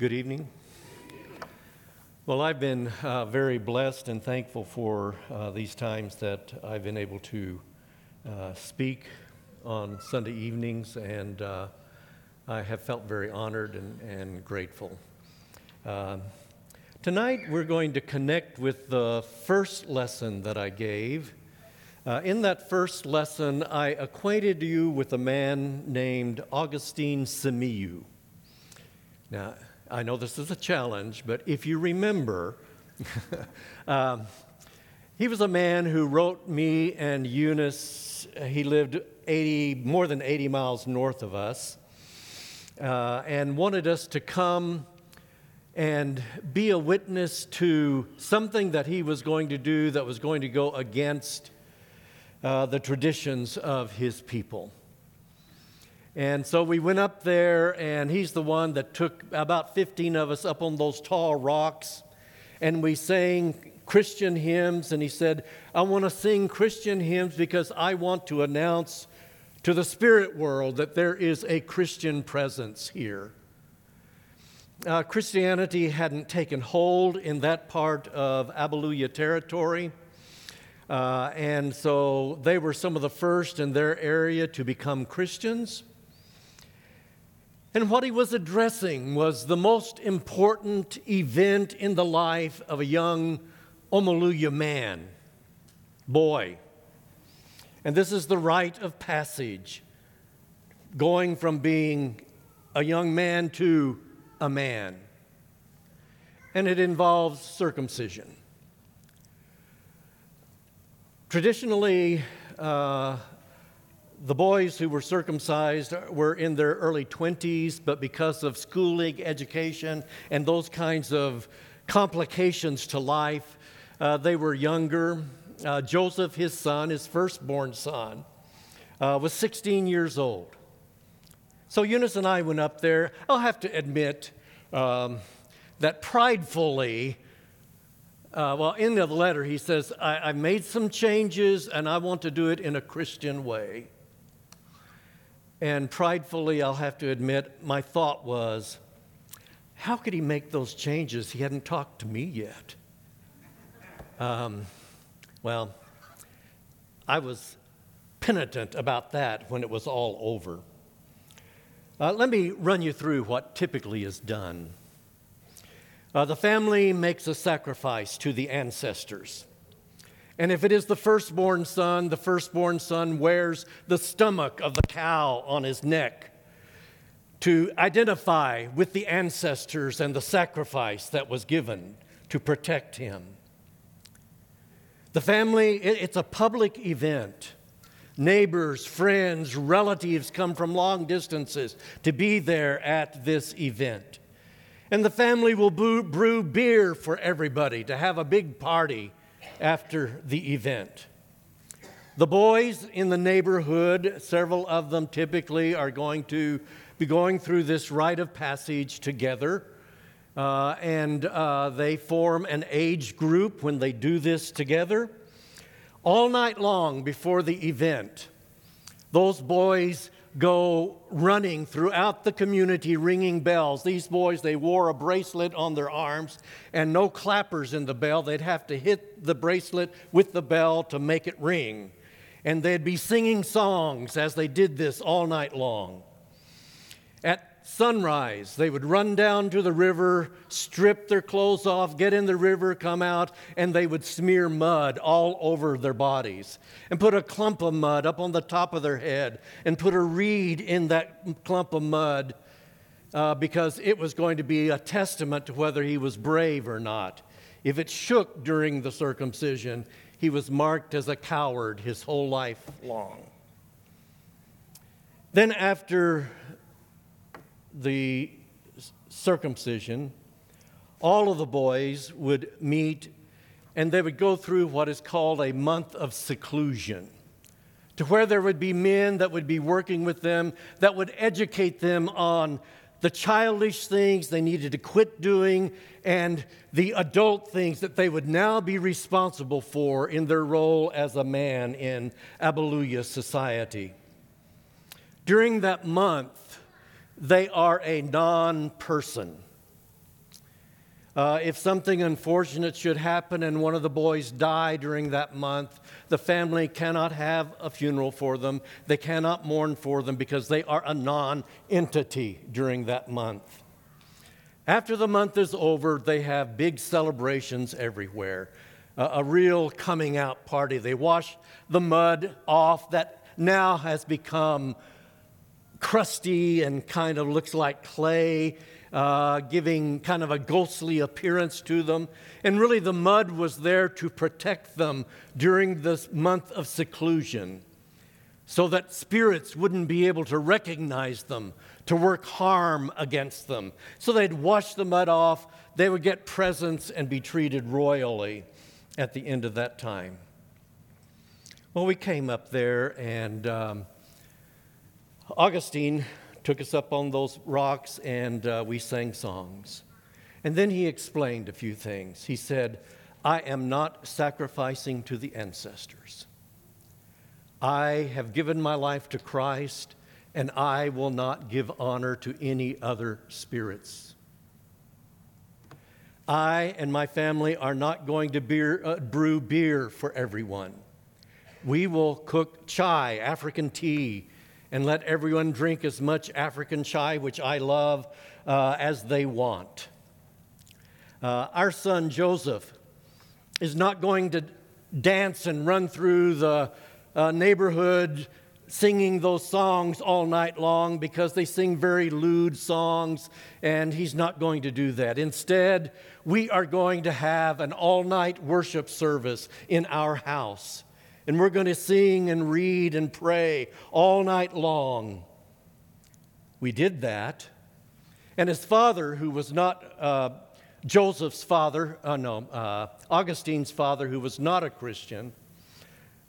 Good evening. Well, I've been uh, very blessed and thankful for uh, these times that I've been able to uh, speak on Sunday evenings, and uh, I have felt very honored and, and grateful. Um, tonight, we're going to connect with the first lesson that I gave. Uh, in that first lesson, I acquainted you with a man named Augustine Simiyu. Now, I know this is a challenge, but if you remember, um, he was a man who wrote me and Eunice. He lived 80, more than 80 miles north of us, uh, and wanted us to come and be a witness to something that he was going to do that was going to go against uh, the traditions of his people. And so we went up there, and he's the one that took about 15 of us up on those tall rocks, and we sang Christian hymns. And he said, I want to sing Christian hymns because I want to announce to the spirit world that there is a Christian presence here. Uh, Christianity hadn't taken hold in that part of Abaluya territory. Uh, and so they were some of the first in their area to become Christians. And what he was addressing was the most important event in the life of a young Omoluya man, boy. And this is the rite of passage, going from being a young man to a man. And it involves circumcision. Traditionally, uh, the boys who were circumcised were in their early 20s, but because of schooling, education, and those kinds of complications to life, uh, they were younger. Uh, Joseph, his son, his firstborn son, uh, was 16 years old. So Eunice and I went up there. I'll have to admit um, that pridefully, uh, well, in the letter, he says, I, I made some changes and I want to do it in a Christian way. And pridefully, I'll have to admit, my thought was, how could he make those changes? He hadn't talked to me yet. Um, well, I was penitent about that when it was all over. Uh, let me run you through what typically is done. Uh, the family makes a sacrifice to the ancestors. And if it is the firstborn son, the firstborn son wears the stomach of the cow on his neck to identify with the ancestors and the sacrifice that was given to protect him. The family, it's a public event. Neighbors, friends, relatives come from long distances to be there at this event. And the family will brew beer for everybody to have a big party after the event. The boys in the neighborhood, several of them typically, are going to be going through this rite of passage together. Uh, and uh, they form an age group when they do this together. All night long before the event, those boys go running throughout the community ringing bells. These boys, they wore a bracelet on their arms and no clappers in the bell. They'd have to hit the bracelet with the bell to make it ring. And they'd be singing songs as they did this all night long. At sunrise, they would run down to the river, strip their clothes off, get in the river, come out, and they would smear mud all over their bodies and put a clump of mud up on the top of their head and put a reed in that clump of mud uh, because it was going to be a testament to whether he was brave or not. If it shook during the circumcision, he was marked as a coward his whole life long. Then, after the circumcision, all of the boys would meet and they would go through what is called a month of seclusion, to where there would be men that would be working with them that would educate them on the childish things they needed to quit doing and the adult things that they would now be responsible for in their role as a man in Abaluya society. During that month, they are a non person. Uh, if something unfortunate should happen and one of the boys die during that month, the family cannot have a funeral for them. They cannot mourn for them because they are a non entity during that month. After the month is over, they have big celebrations everywhere, uh, a real coming out party. They wash the mud off that now has become crusty and kind of looks like clay uh, giving kind of a ghostly appearance to them. And really, the mud was there to protect them during this month of seclusion so that spirits wouldn't be able to recognize them, to work harm against them. So they'd wash the mud off, they would get presents and be treated royally at the end of that time. Well, we came up there, and um, Augustine took us up on those rocks and uh, we sang songs. And then he explained a few things. He said, I am not sacrificing to the ancestors. I have given my life to Christ, and I will not give honor to any other spirits. I and my family are not going to beer, uh, brew beer for everyone. We will cook chai, African tea, and let everyone drink as much African chai, which I love, uh, as they want. Uh, our son Joseph is not going to dance and run through the uh, neighborhood singing those songs all night long because they sing very lewd songs, and he's not going to do that. Instead, we are going to have an all night worship service in our house and we're going to sing and read and pray all night long. We did that. And his father, who was not uh, Joseph's father, uh, no, uh, Augustine's father, who was not a Christian,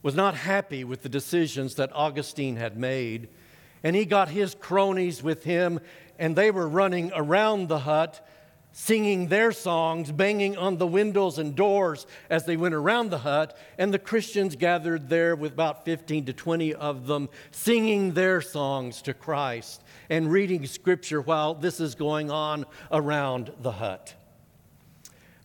was not happy with the decisions that Augustine had made. And he got his cronies with him, and they were running around the hut singing their songs, banging on the windows and doors as they went around the hut. And the Christians gathered there with about 15 to 20 of them, singing their songs to Christ and reading scripture while this is going on around the hut.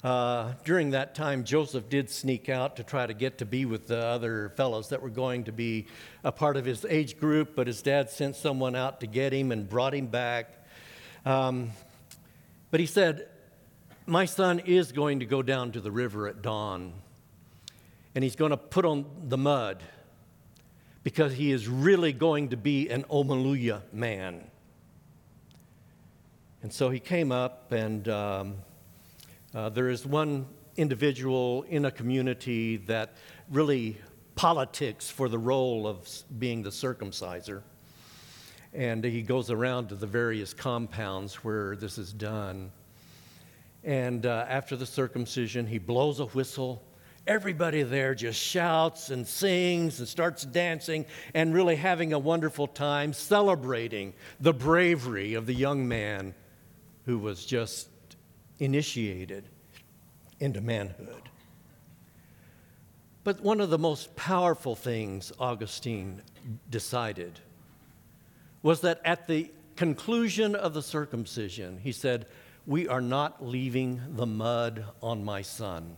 Uh, during that time, Joseph did sneak out to try to get to be with the other fellows that were going to be a part of his age group, but his dad sent someone out to get him and brought him back. Um, but he said, My son is going to go down to the river at dawn, and he's going to put on the mud because he is really going to be an Omaluya man. And so he came up, and um, uh, there is one individual in a community that really politics for the role of being the circumciser and he goes around to the various compounds where this is done. And uh, after the circumcision, he blows a whistle. Everybody there just shouts and sings and starts dancing and really having a wonderful time celebrating the bravery of the young man who was just initiated into manhood. But one of the most powerful things Augustine decided was that at the conclusion of the circumcision, he said, We are not leaving the mud on my son.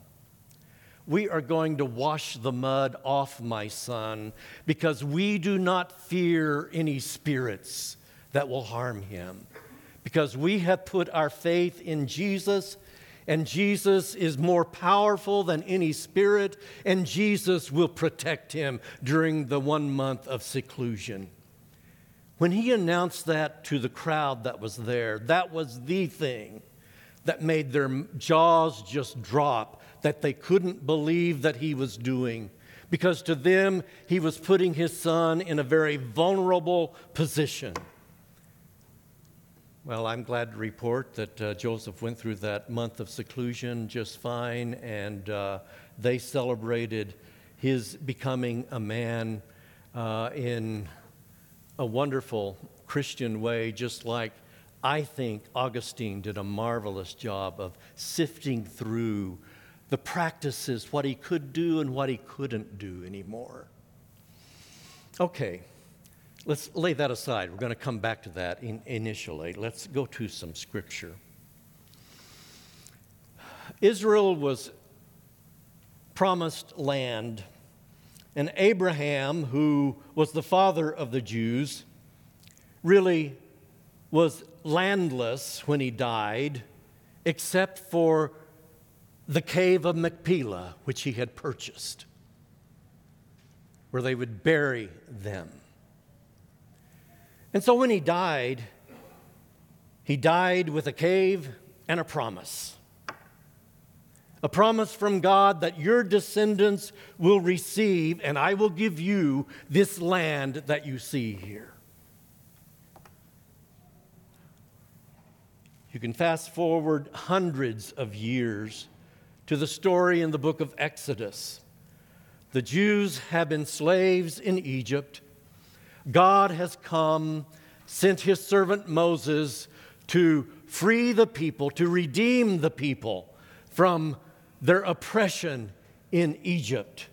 We are going to wash the mud off my son because we do not fear any spirits that will harm him. Because we have put our faith in Jesus, and Jesus is more powerful than any spirit, and Jesus will protect him during the one month of seclusion. When he announced that to the crowd that was there, that was the thing that made their jaws just drop, that they couldn't believe that he was doing. Because to them, he was putting his son in a very vulnerable position. Well, I'm glad to report that uh, Joseph went through that month of seclusion just fine, and uh, they celebrated his becoming a man uh, in a wonderful Christian way, just like I think Augustine did a marvelous job of sifting through the practices, what he could do and what he couldn't do anymore. Okay, let's lay that aside. We're going to come back to that in, initially. Let's go to some scripture. Israel was promised land, and Abraham, who was the father of the Jews, really was landless when he died, except for the cave of Machpelah, which he had purchased, where they would bury them. And so when he died, he died with a cave and a promise. A promise from God that your descendants will receive, and I will give you this land that you see here. You can fast forward hundreds of years to the story in the book of Exodus. The Jews have been slaves in Egypt. God has come, sent his servant Moses to free the people, to redeem the people from their oppression in Egypt.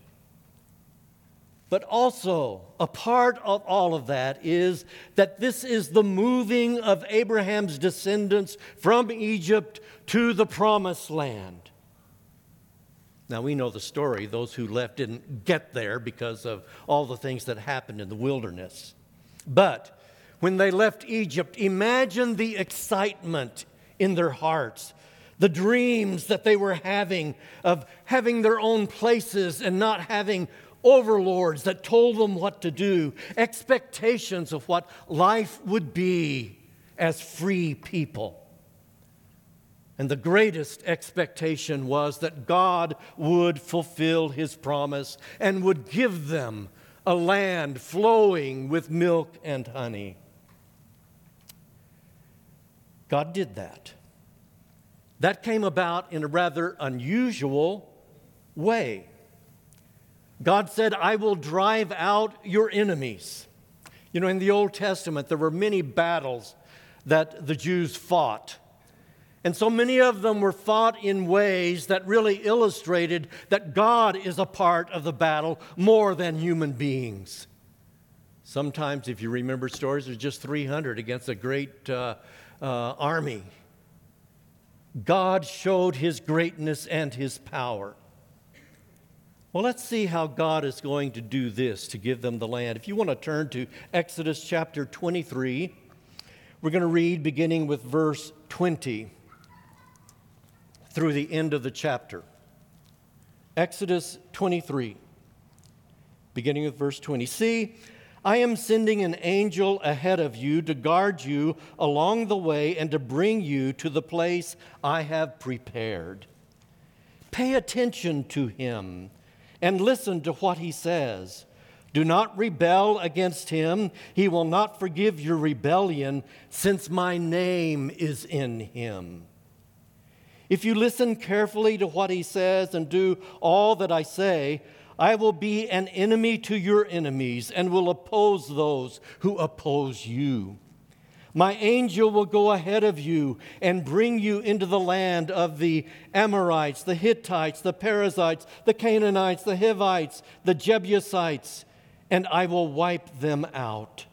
But also, a part of all of that is that this is the moving of Abraham's descendants from Egypt to the promised land. Now, we know the story. Those who left didn't get there because of all the things that happened in the wilderness. But when they left Egypt, imagine the excitement in their hearts, the dreams that they were having of having their own places and not having overlords that told them what to do, expectations of what life would be as free people. And the greatest expectation was that God would fulfill his promise and would give them a land flowing with milk and honey. God did that. That came about in a rather unusual way. God said, I will drive out your enemies. You know, in the Old Testament, there were many battles that the Jews fought. And so many of them were fought in ways that really illustrated that God is a part of the battle more than human beings. Sometimes, if you remember stories, there's just 300 against a great uh, uh, army. God showed his greatness and his power. Well, let's see how God is going to do this to give them the land. If you want to turn to Exodus chapter 23, we're going to read beginning with verse 20 through the end of the chapter. Exodus 23, beginning with verse 20. See, I am sending an angel ahead of you to guard you along the way and to bring you to the place I have prepared. Pay attention to him and listen to what he says. Do not rebel against him. He will not forgive your rebellion, since my name is in him. If you listen carefully to what he says and do all that I say, I will be an enemy to your enemies and will oppose those who oppose you. My angel will go ahead of you and bring you into the land of the Amorites, the Hittites, the Perizzites, the Canaanites, the Hivites, the Jebusites, and I will wipe them out.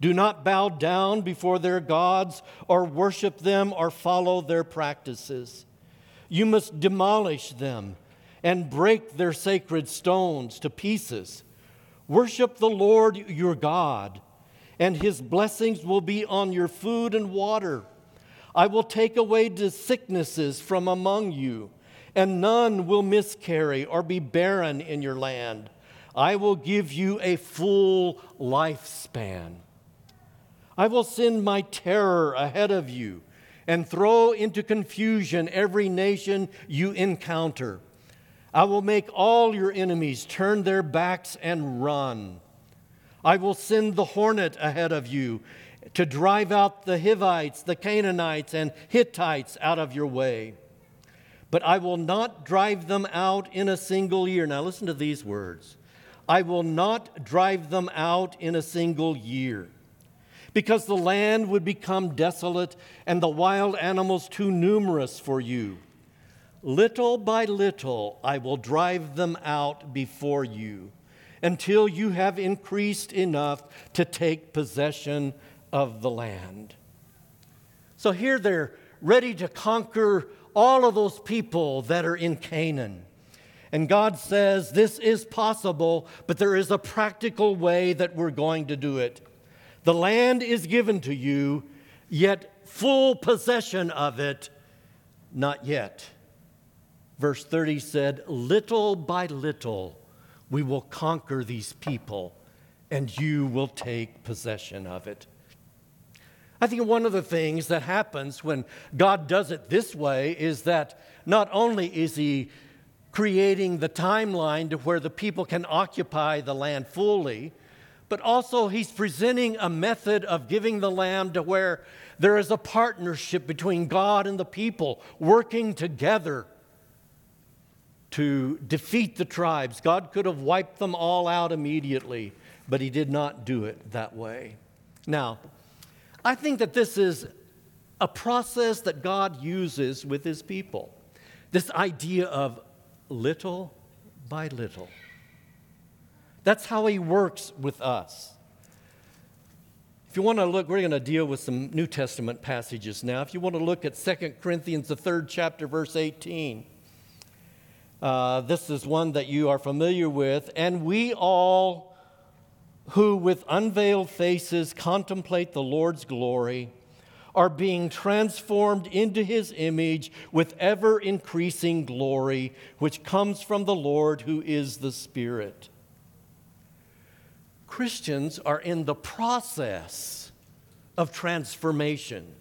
Do not bow down before their gods or worship them or follow their practices. You must demolish them and break their sacred stones to pieces. Worship the Lord your God and his blessings will be on your food and water. I will take away the sicknesses from among you, and none will miscarry or be barren in your land. I will give you a full lifespan. I will send my terror ahead of you and throw into confusion every nation you encounter. I will make all your enemies turn their backs and run. I will send the hornet ahead of you to drive out the Hivites, the Canaanites, and Hittites out of your way. But I will not drive them out in a single year. Now, listen to these words I will not drive them out in a single year, because the land would become desolate and the wild animals too numerous for you. Little by little, I will drive them out before you until you have increased enough to take possession of the land. So here they're ready to conquer all of those people that are in Canaan. And God says this is possible, but there is a practical way that we're going to do it. The land is given to you, yet full possession of it, not yet. Verse 30 said, Little by little we will conquer these people, and you will take possession of it. I think one of the things that happens when God does it this way is that not only is He creating the timeline to where the people can occupy the land fully, but also He's presenting a method of giving the land to where there is a partnership between God and the people working together to defeat the tribes. God could have wiped them all out immediately, but He did not do it that way. Now, I think that this is a process that God uses with his people. This idea of little by little. That's how he works with us. If you want to look, we're going to deal with some New Testament passages now. If you want to look at 2 Corinthians, the third chapter, verse 18, uh, this is one that you are familiar with. And we all who with unveiled faces contemplate the Lord's glory are being transformed into his image with ever increasing glory, which comes from the Lord who is the Spirit. Christians are in the process of transformation.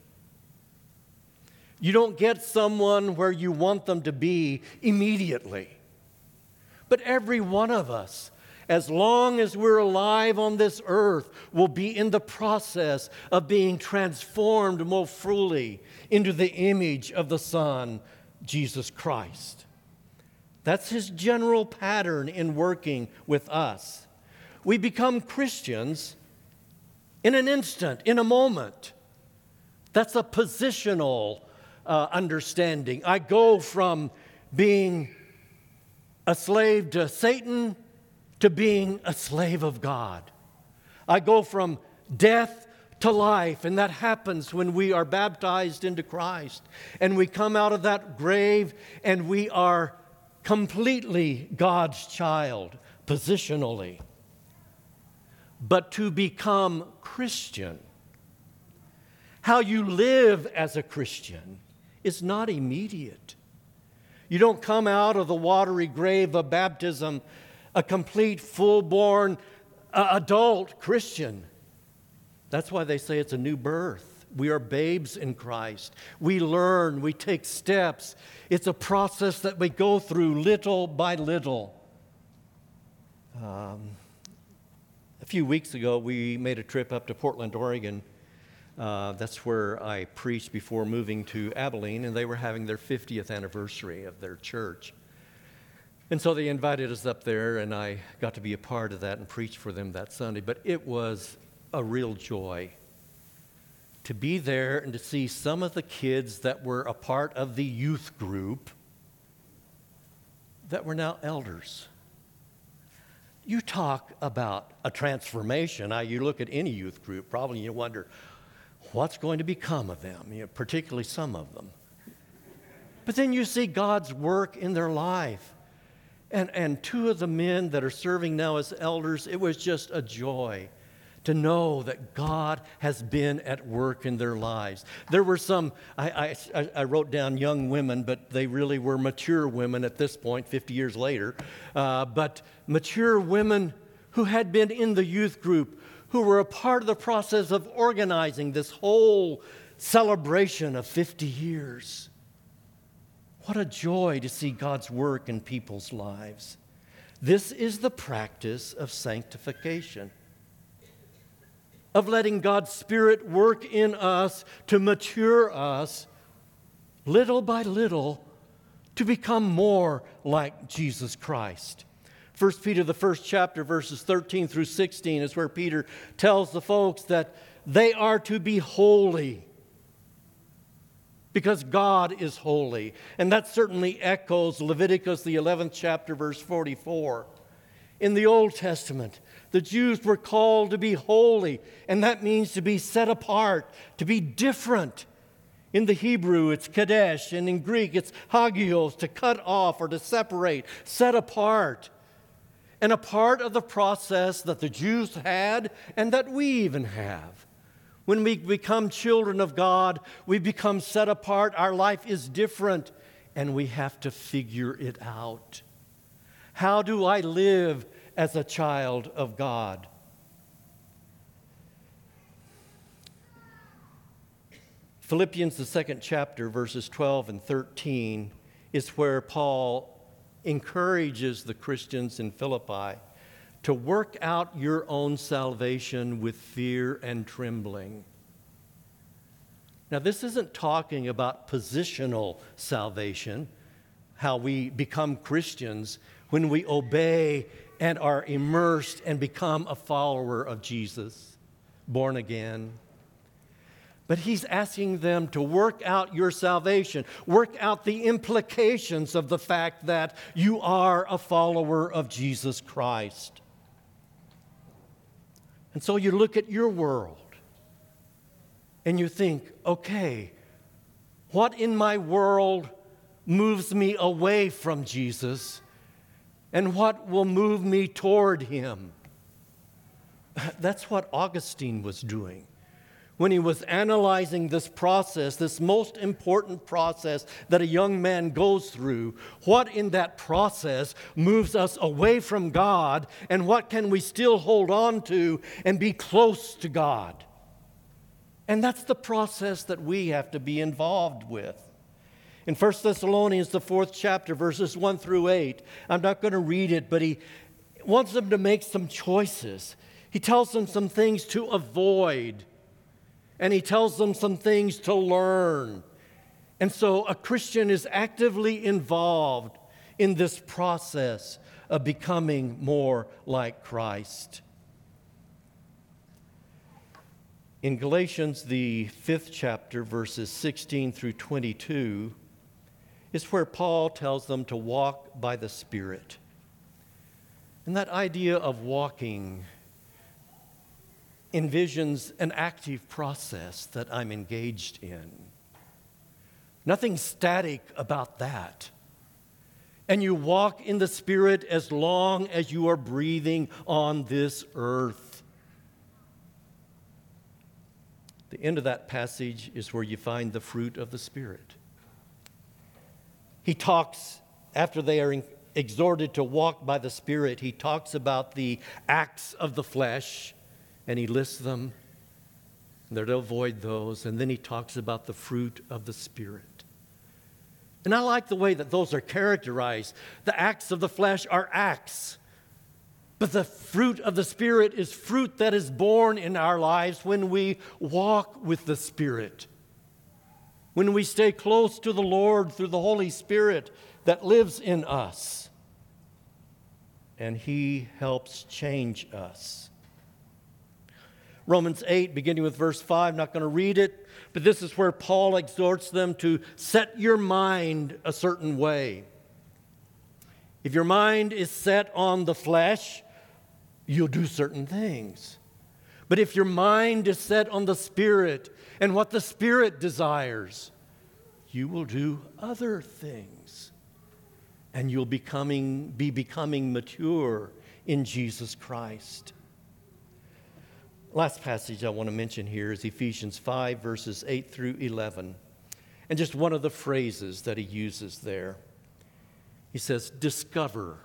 You don't get someone where you want them to be immediately. But every one of us as long as we're alive on this earth, will be in the process of being transformed more fully into the image of the Son, Jesus Christ. That's his general pattern in working with us. We become Christians in an instant, in a moment. That's a positional uh, understanding. I go from being a slave to Satan to being a slave of God. I go from death to life, and that happens when we are baptized into Christ. And we come out of that grave and we are completely God's child, positionally. But to become Christian, how you live as a Christian, is not immediate. You don't come out of the watery grave of baptism a complete, full born uh, adult Christian. That's why they say it's a new birth. We are babes in Christ. We learn, we take steps. It's a process that we go through little by little. Um, a few weeks ago, we made a trip up to Portland, Oregon. Uh, that's where I preached before moving to Abilene, and they were having their 50th anniversary of their church. And so they invited us up there, and I got to be a part of that and preach for them that Sunday. But it was a real joy to be there and to see some of the kids that were a part of the youth group that were now elders. You talk about a transformation. Now, you look at any youth group, probably you wonder, what's going to become of them, you know, particularly some of them. But then you see God's work in their life and, and two of the men that are serving now as elders, it was just a joy to know that God has been at work in their lives. There were some, I, I, I, wrote down young women, but they really were mature women at this point, 50 years later. Uh, but mature women who had been in the youth group, who were a part of the process of organizing this whole celebration of 50 years. What a joy to see God's work in people's lives. This is the practice of sanctification, of letting God's Spirit work in us to mature us little by little to become more like Jesus Christ. 1 Peter, the first chapter, verses 13 through 16, is where Peter tells the folks that they are to be holy because God is holy. And that certainly echoes Leviticus, the 11th chapter, verse 44. In the Old Testament, the Jews were called to be holy, and that means to be set apart, to be different. In the Hebrew, it's kadesh, and in Greek, it's hagios, to cut off or to separate, set apart. And a part of the process that the Jews had and that we even have. When we become children of God, we become set apart. Our life is different, and we have to figure it out. How do I live as a child of God? Philippians, the second chapter, verses 12 and 13, is where Paul encourages the Christians in Philippi to work out your own salvation with fear and trembling. Now, this isn't talking about positional salvation, how we become Christians when we obey and are immersed and become a follower of Jesus, born again. But he's asking them to work out your salvation, work out the implications of the fact that you are a follower of Jesus Christ. And so you look at your world and you think, okay, what in my world moves me away from Jesus and what will move me toward him? That's what Augustine was doing when he was analyzing this process, this most important process that a young man goes through, what in that process moves us away from God and what can we still hold on to and be close to God? And that's the process that we have to be involved with. In 1 Thessalonians, the fourth chapter, verses 1 through 8, I'm not going to read it, but he wants them to make some choices. He tells them some things to avoid and he tells them some things to learn. And so a Christian is actively involved in this process of becoming more like Christ. In Galatians, the fifth chapter, verses 16 through 22, is where Paul tells them to walk by the Spirit. And that idea of walking envisions an active process that I'm engaged in. Nothing static about that. And you walk in the Spirit as long as you are breathing on this earth. The end of that passage is where you find the fruit of the Spirit. He talks, after they are exhorted to walk by the Spirit, he talks about the acts of the flesh and he lists them. And they're to avoid those. And then he talks about the fruit of the Spirit. And I like the way that those are characterized. The acts of the flesh are acts, but the fruit of the Spirit is fruit that is born in our lives when we walk with the Spirit. When we stay close to the Lord through the Holy Spirit that lives in us. And He helps change us. Romans 8, beginning with verse 5. I'm not going to read it, but this is where Paul exhorts them to set your mind a certain way. If your mind is set on the flesh, you'll do certain things. But if your mind is set on the Spirit and what the Spirit desires, you will do other things. And you'll becoming, be becoming mature in Jesus Christ. Last passage I want to mention here is Ephesians 5, verses 8 through 11. And just one of the phrases that he uses there. He says, Discover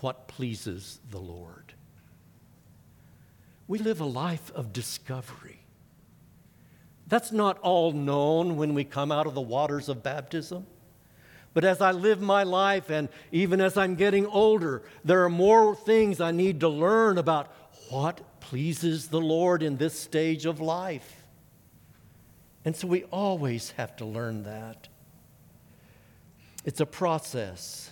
what pleases the Lord. We live a life of discovery. That's not all known when we come out of the waters of baptism. But as I live my life, and even as I'm getting older, there are more things I need to learn about what pleases the Lord in this stage of life. And so we always have to learn that. It's a process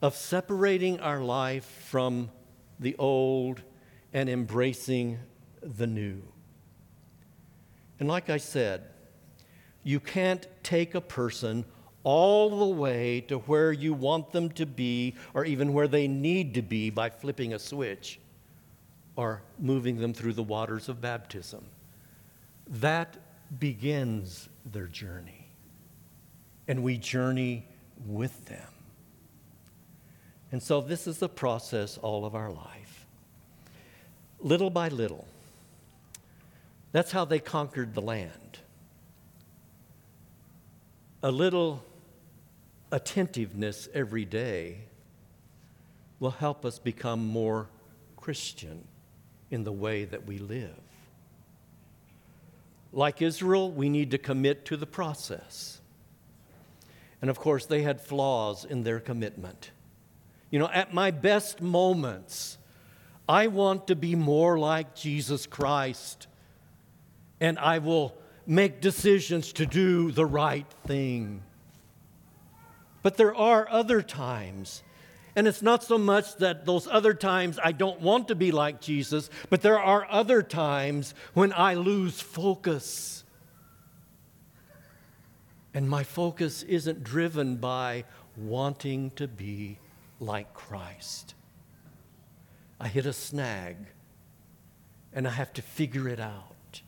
of separating our life from the old and embracing the new. And like I said, you can't take a person all the way to where you want them to be or even where they need to be by flipping a switch or moving them through the waters of baptism. That begins their journey, and we journey with them. And so, this is the process all of our life. Little by little, that's how they conquered the land. A little attentiveness every day will help us become more Christian in the way that we live. Like Israel, we need to commit to the process. And of course, they had flaws in their commitment. You know, at my best moments, I want to be more like Jesus Christ, and I will make decisions to do the right thing. But there are other times and it's not so much that those other times I don't want to be like Jesus, but there are other times when I lose focus. And my focus isn't driven by wanting to be like Christ. I hit a snag and I have to figure it out.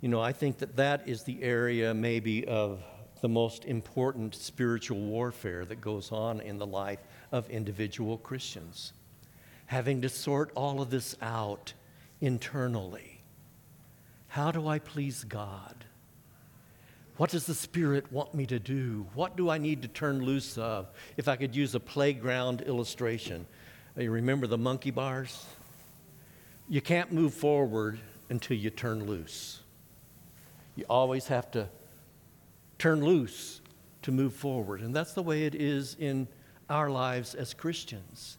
You know, I think that that is the area maybe of the most important spiritual warfare that goes on in the life of individual Christians. Having to sort all of this out internally. How do I please God? What does the Spirit want me to do? What do I need to turn loose of? If I could use a playground illustration, you remember the monkey bars? You can't move forward until you turn loose. You always have to turn loose to move forward. And that's the way it is in our lives as Christians.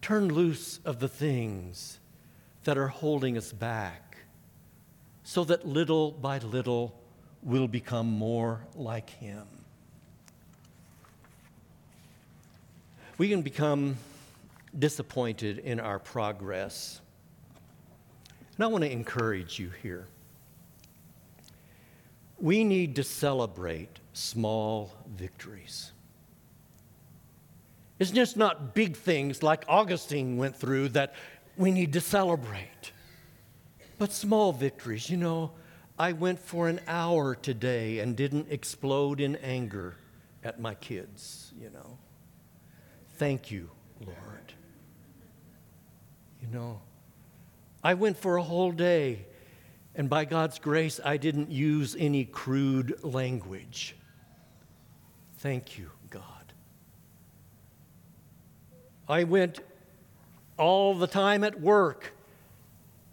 Turn loose of the things that are holding us back so that little by little we'll become more like Him. We can become disappointed in our progress. And I want to encourage you here. We need to celebrate small victories. It's just not big things like Augustine went through that we need to celebrate, but small victories. You know, I went for an hour today and didn't explode in anger at my kids, you know. Thank you, Lord. You know, I went for a whole day and by God's grace, I didn't use any crude language. Thank you, God. I went all the time at work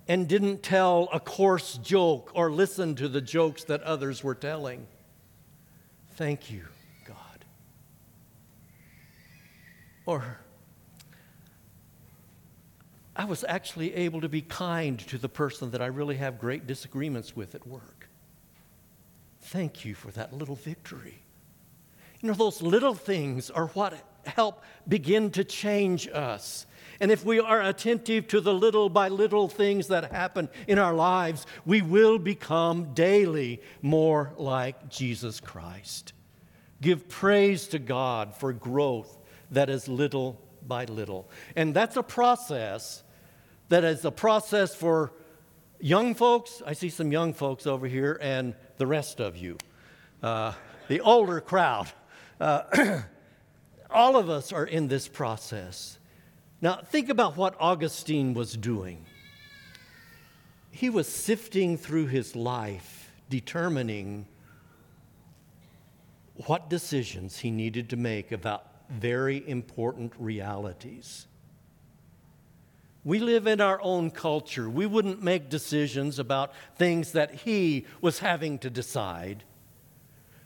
and didn't tell a coarse joke or listen to the jokes that others were telling. Thank you, God. Or I was actually able to be kind to the person that I really have great disagreements with at work. Thank you for that little victory. You know, those little things are what help begin to change us. And if we are attentive to the little by little things that happen in our lives, we will become daily more like Jesus Christ. Give praise to God for growth that is little by little. And that's a process that is a process for young folks. I see some young folks over here and the rest of you, uh, the older crowd. Uh, all of us are in this process. Now, think about what Augustine was doing. He was sifting through his life, determining what decisions he needed to make about very important realities. We live in our own culture. We wouldn't make decisions about things that he was having to decide.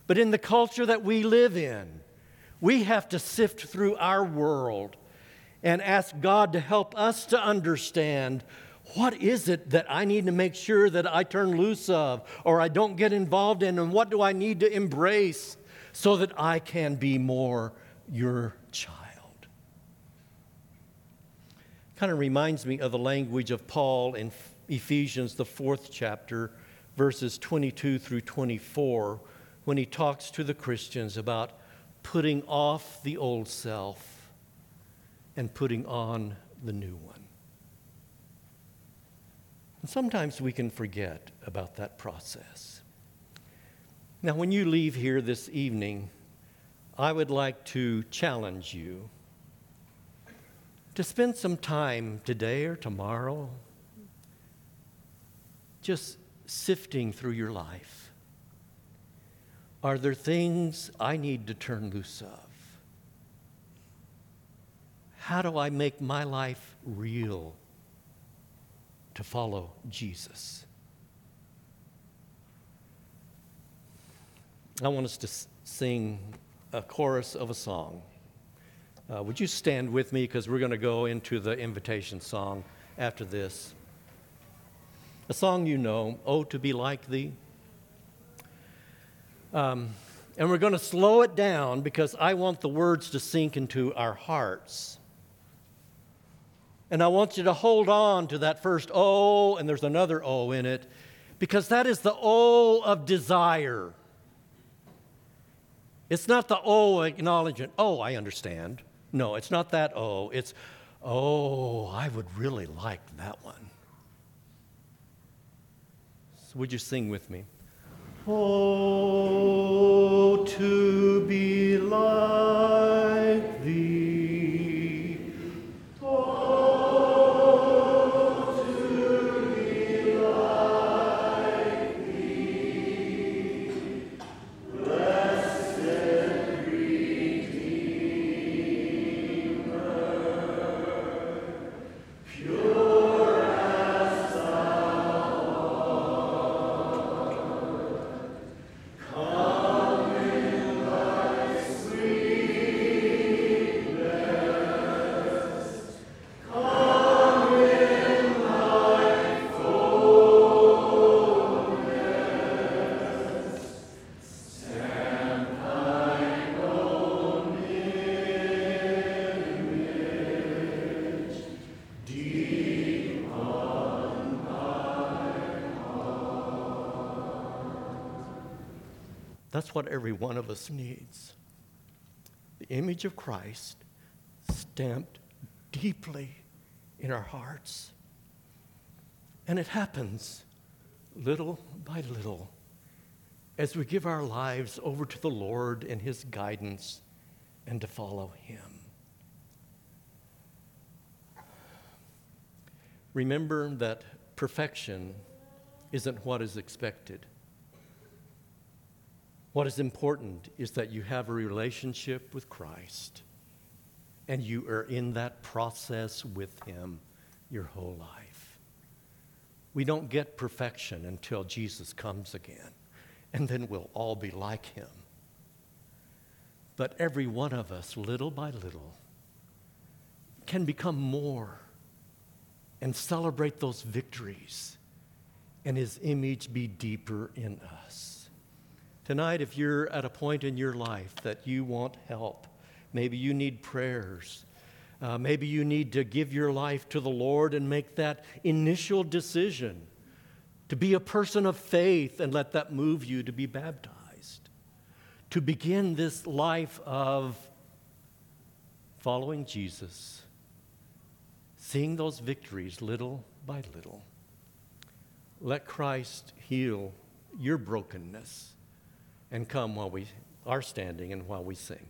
But in the culture that we live in, we have to sift through our world and ask God to help us to understand what is it that I need to make sure that I turn loose of or I don't get involved in, and what do I need to embrace so that I can be more your child. Kind of reminds me of the language of Paul in Ephesians, the fourth chapter, verses 22 through 24, when he talks to the Christians about putting off the old self and putting on the new one. And sometimes we can forget about that process. Now, when you leave here this evening, I would like to challenge you to spend some time today or tomorrow just sifting through your life. Are there things I need to turn loose of? How do I make my life real to follow Jesus? I want us to sing a chorus of a song. Uh, would you stand with me because we're going to go into the invitation song after this? A song you know, Oh, to be like thee. Um, and we're going to slow it down because I want the words to sink into our hearts. And I want you to hold on to that first O, and there's another O in it, because that is the O of desire. It's not the oh, O acknowledgement, oh, I understand. No, it's not that oh. It's, oh, I would really like that one. So would you sing with me? Oh, to be like thee. That's what every one of us needs. The image of Christ stamped deeply in our hearts. And it happens little by little as we give our lives over to the Lord and His guidance and to follow Him. Remember that perfection isn't what is expected. What is important is that you have a relationship with Christ and you are in that process with Him your whole life. We don't get perfection until Jesus comes again, and then we'll all be like Him. But every one of us, little by little, can become more and celebrate those victories and His image be deeper in us. Tonight, if you're at a point in your life that you want help, maybe you need prayers, uh, maybe you need to give your life to the Lord and make that initial decision to be a person of faith and let that move you to be baptized, to begin this life of following Jesus, seeing those victories little by little. Let Christ heal your brokenness and come while we are standing and while we sing.